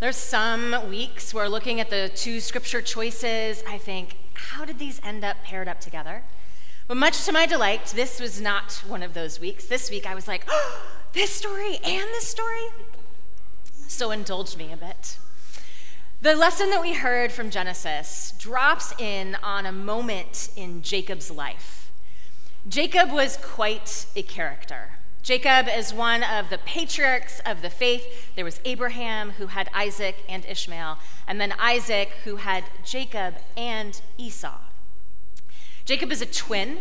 There's some weeks where looking at the two scripture choices, I think, how did these end up paired up together? But much to my delight, this was not one of those weeks. This week I was like, oh, this story and this story? So indulge me a bit. The lesson that we heard from Genesis drops in on a moment in Jacob's life. Jacob was quite a character. Jacob is one of the patriarchs of the faith. There was Abraham who had Isaac and Ishmael, and then Isaac who had Jacob and Esau. Jacob is a twin.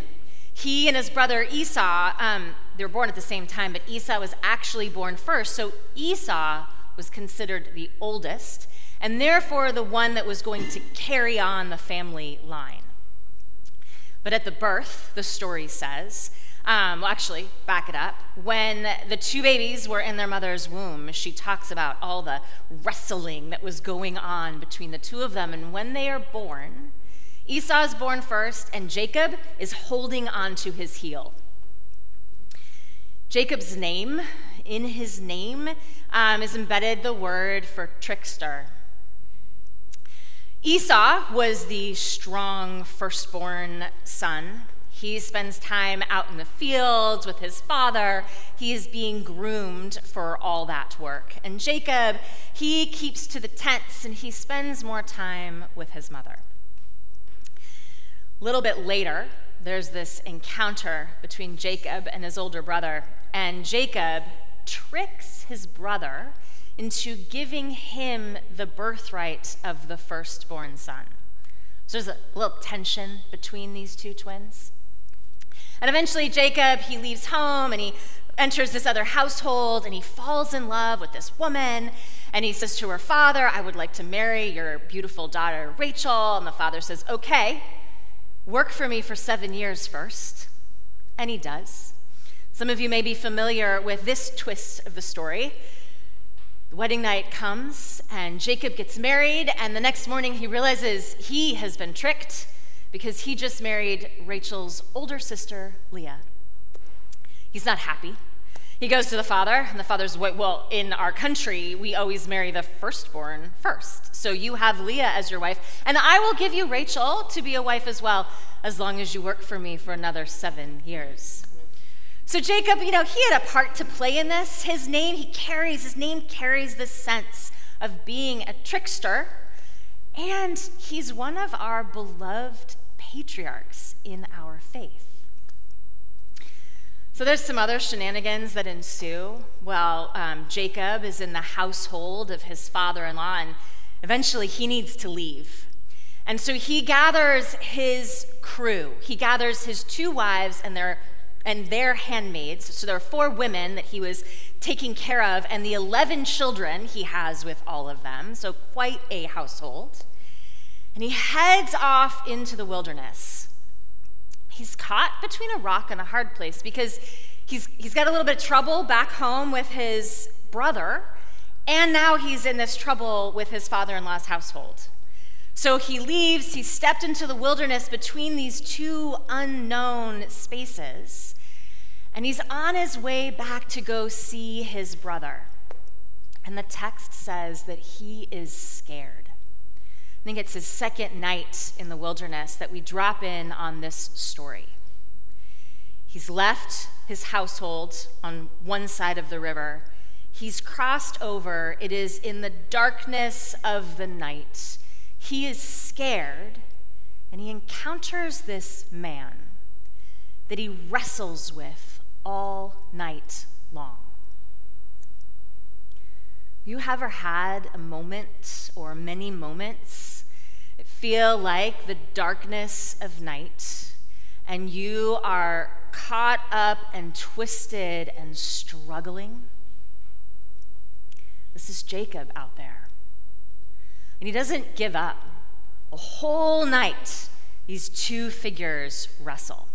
He and his brother Esau, um, they were born at the same time, but Esau was actually born first. So Esau was considered the oldest, and therefore the one that was going to carry on the family line. But at the birth, the story says, um, well, actually, back it up. When the two babies were in their mother's womb, she talks about all the wrestling that was going on between the two of them. And when they are born, Esau is born first, and Jacob is holding on to his heel. Jacob's name, in his name, um, is embedded the word for trickster. Esau was the strong firstborn son he spends time out in the fields with his father. He is being groomed for all that work. And Jacob, he keeps to the tents and he spends more time with his mother. A little bit later, there's this encounter between Jacob and his older brother, and Jacob tricks his brother into giving him the birthright of the firstborn son. So there's a little tension between these two twins. And eventually, Jacob, he leaves home and he enters this other household and he falls in love with this woman. And he says to her father, I would like to marry your beautiful daughter, Rachel. And the father says, Okay, work for me for seven years first. And he does. Some of you may be familiar with this twist of the story. The wedding night comes, and Jacob gets married, and the next morning he realizes he has been tricked because he just married Rachel's older sister, Leah. He's not happy. He goes to the father, and the father's, well, in our country, we always marry the firstborn first. So you have Leah as your wife, and I will give you Rachel to be a wife as well, as long as you work for me for another seven years. So Jacob, you know, he had a part to play in this. His name, he carries, his name carries this sense of being a trickster, and he's one of our beloved patriarchs in our faith. So there's some other shenanigans that ensue. Well, um, Jacob is in the household of his father in law, and eventually he needs to leave. And so he gathers his crew. He gathers his two wives and their and their handmaids. So there are four women that he was taking care of, and the 11 children he has with all of them. So quite a household and he heads off into the wilderness. He's caught between a rock and a hard place because he's, he's got a little bit of trouble back home with his brother, and now he's in this trouble with his father in law's household. So he leaves, he stepped into the wilderness between these two unknown spaces, and he's on his way back to go see his brother. And the text says that he is scared. Think it's his second night in the wilderness that we drop in on this story. He's left his household on one side of the river. He's crossed over. It is in the darkness of the night. He is scared, and he encounters this man that he wrestles with all night long. You ever had a moment or many moments feel like the darkness of night and you are caught up and twisted and struggling. This is Jacob out there. And he doesn't give up. A whole night, these two figures wrestle.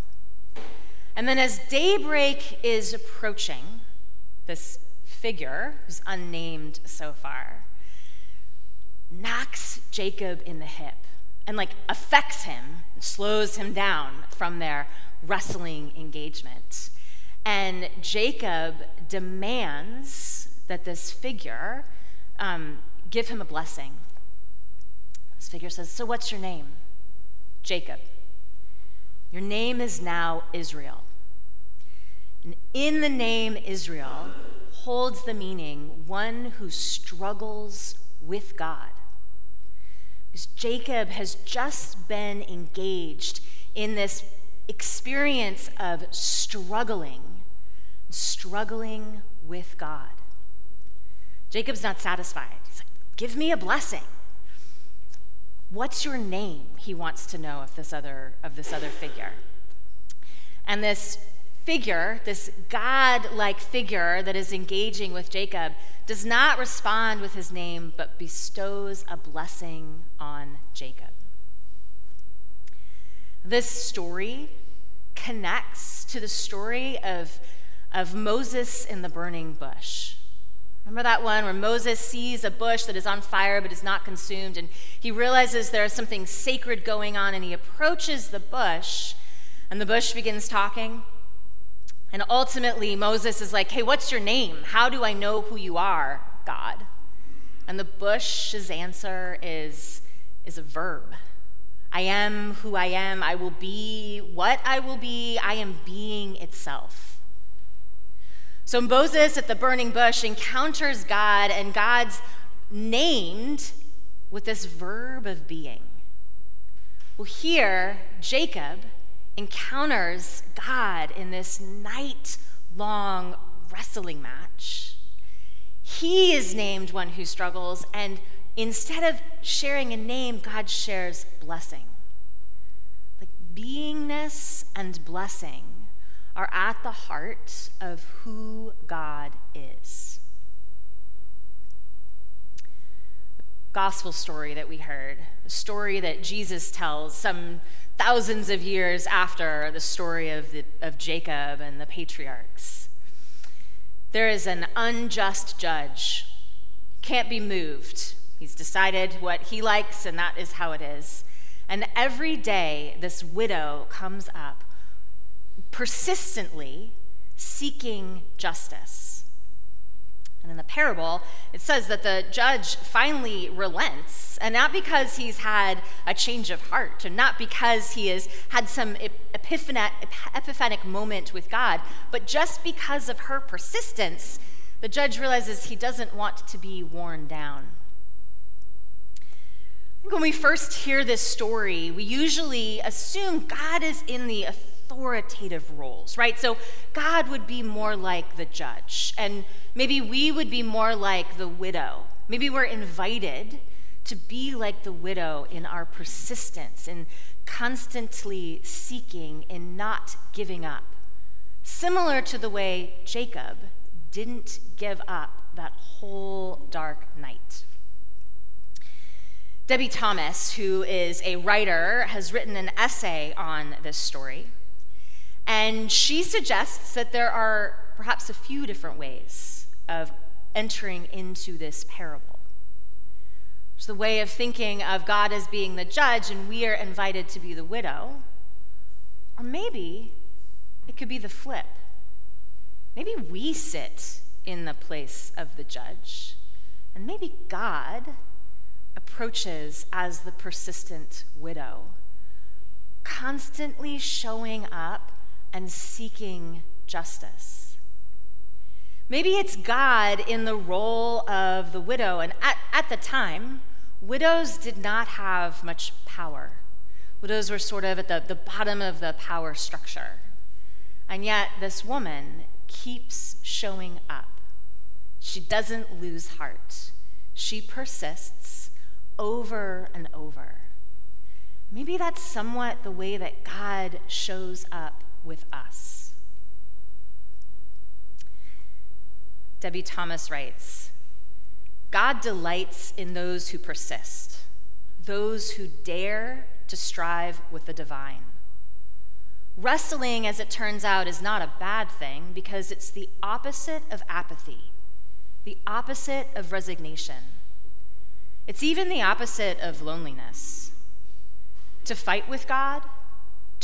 And then, as daybreak is approaching, this figure, who's unnamed so far, knocks Jacob in the hip and like affects him, slows him down from their wrestling engagement. And Jacob demands that this figure um, give him a blessing. This figure says, So what's your name? Jacob. Your name is now Israel. And in the name Israel holds the meaning one who struggles with God. Jacob has just been engaged in this experience of struggling, struggling with God. Jacob's not satisfied. He's like, Give me a blessing. What's your name? He wants to know of this other, of this other figure. And this figure, this God like figure that is engaging with Jacob, does not respond with his name, but bestows a blessing on Jacob. This story connects to the story of, of Moses in the burning bush. Remember that one where Moses sees a bush that is on fire but is not consumed, and he realizes there is something sacred going on, and he approaches the bush, and the bush begins talking. And ultimately, Moses is like, Hey, what's your name? How do I know who you are, God? And the bush's answer is, is a verb. I am who I am. I will be what I will be. I am being itself. So Moses at the burning bush encounters God, and God's named with this verb of being. Well, here, Jacob encounters God in this night long wrestling match. He is named one who struggles, and Instead of sharing a name, God shares blessing. Like beingness and blessing are at the heart of who God is. The gospel story that we heard, story that Jesus tells some thousands of years after the story of, the, of Jacob and the patriarchs. There is an unjust judge, can't be moved He's decided what he likes, and that is how it is. And every day, this widow comes up persistently seeking justice. And in the parable, it says that the judge finally relents, and not because he's had a change of heart, and not because he has had some epiphanic moment with God, but just because of her persistence, the judge realizes he doesn't want to be worn down. When we first hear this story, we usually assume God is in the authoritative roles, right? So God would be more like the judge, and maybe we would be more like the widow. Maybe we're invited to be like the widow in our persistence, in constantly seeking and not giving up. Similar to the way Jacob didn't give up that whole dark night. Debie Thomas, who is a writer, has written an essay on this story. And she suggests that there are perhaps a few different ways of entering into this parable. There's the way of thinking of God as being the judge and we are invited to be the widow. Or maybe it could be the flip. Maybe we sit in the place of the judge, and maybe God approaches as the persistent widow, constantly showing up and seeking justice. Maybe it's God in the role of the widow, and at, at the time, widows did not have much power. Widows were sort of at the, the bottom of the power structure. And yet, this woman keeps showing up. She doesn't lose heart. She persists over and over. Maybe that's somewhat the way that God shows up with us. Debie Thomas writes God delights in those who persist, those who dare to strive with the divine. Wrestling, as it turns out, is not a bad thing because it's the opposite of apathy, the opposite of resignation. It's even the opposite of loneliness. To fight with God,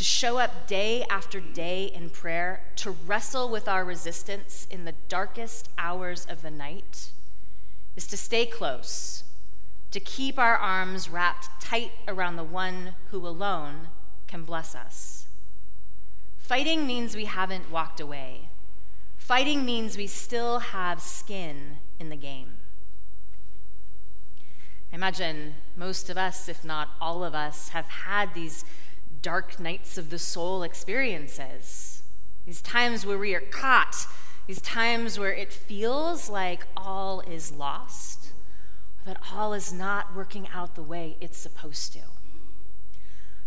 to show up day after day in prayer, to wrestle with our resistance in the darkest hours of the night, is to stay close, to keep our arms wrapped tight around the one who alone can bless us. Fighting means we haven't walked away. Fighting means we still have skin in the game. I imagine most of us, if not all of us, have had these dark nights of the soul experiences. These times where we are caught, these times where it feels like all is lost, that all is not working out the way it's supposed to.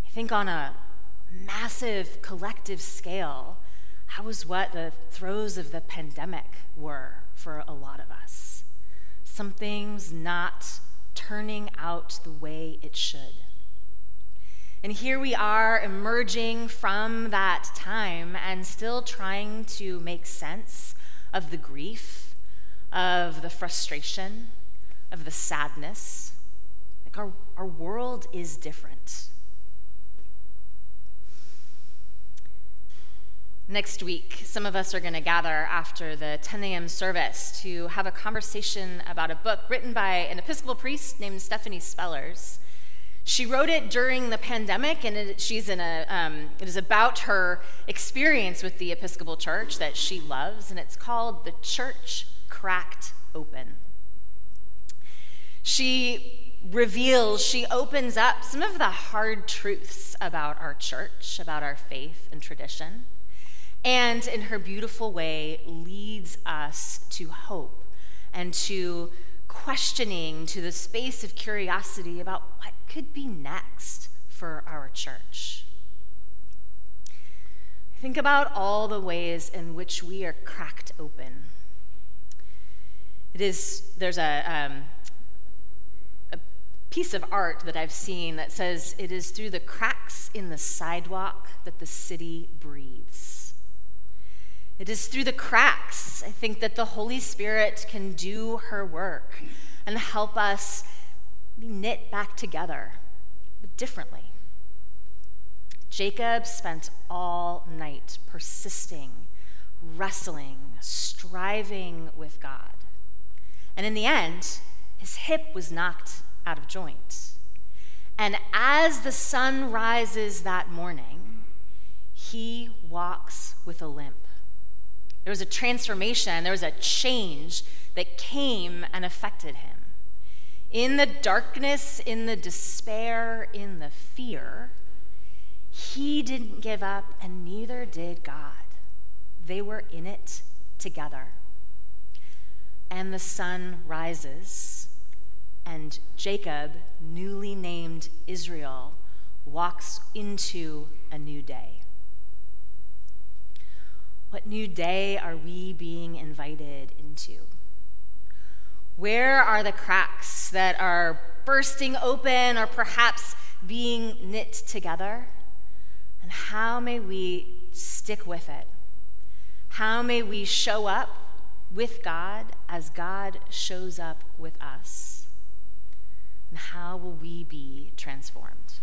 I think on a massive collective scale, that was what the throes of the pandemic were for a lot of us. Something's not turning out the way it should. And here we are emerging from that time and still trying to make sense of the grief, of the frustration, of the sadness. Like our, our world is different. Next week, some of us are going to gather after the 10 a.m. service to have a conversation about a book written by an Episcopal priest named Stephanie Spellers. She wrote it during the pandemic, and it, she's in a. Um, it is about her experience with the Episcopal Church that she loves, and it's called "The Church Cracked Open." She reveals, she opens up some of the hard truths about our church, about our faith and tradition and in her beautiful way leads us to hope and to questioning, to the space of curiosity about what could be next for our church. Think about all the ways in which we are cracked open. It is, there's a, um, a piece of art that I've seen that says, It is through the cracks in the sidewalk that the city breathes. It is through the cracks, I think, that the Holy Spirit can do her work and help us be knit back together, but differently. Jacob spent all night persisting, wrestling, striving with God. And in the end, his hip was knocked out of joint. And as the sun rises that morning, he walks with a limp. There was a transformation, there was a change that came and affected him. In the darkness, in the despair, in the fear, he didn't give up, and neither did God. They were in it together. And the sun rises, and Jacob, newly named Israel, walks into a new day. What new day are we being invited into? Where are the cracks that are bursting open or perhaps being knit together? And how may we stick with it? How may we show up with God as God shows up with us? And how will we be transformed?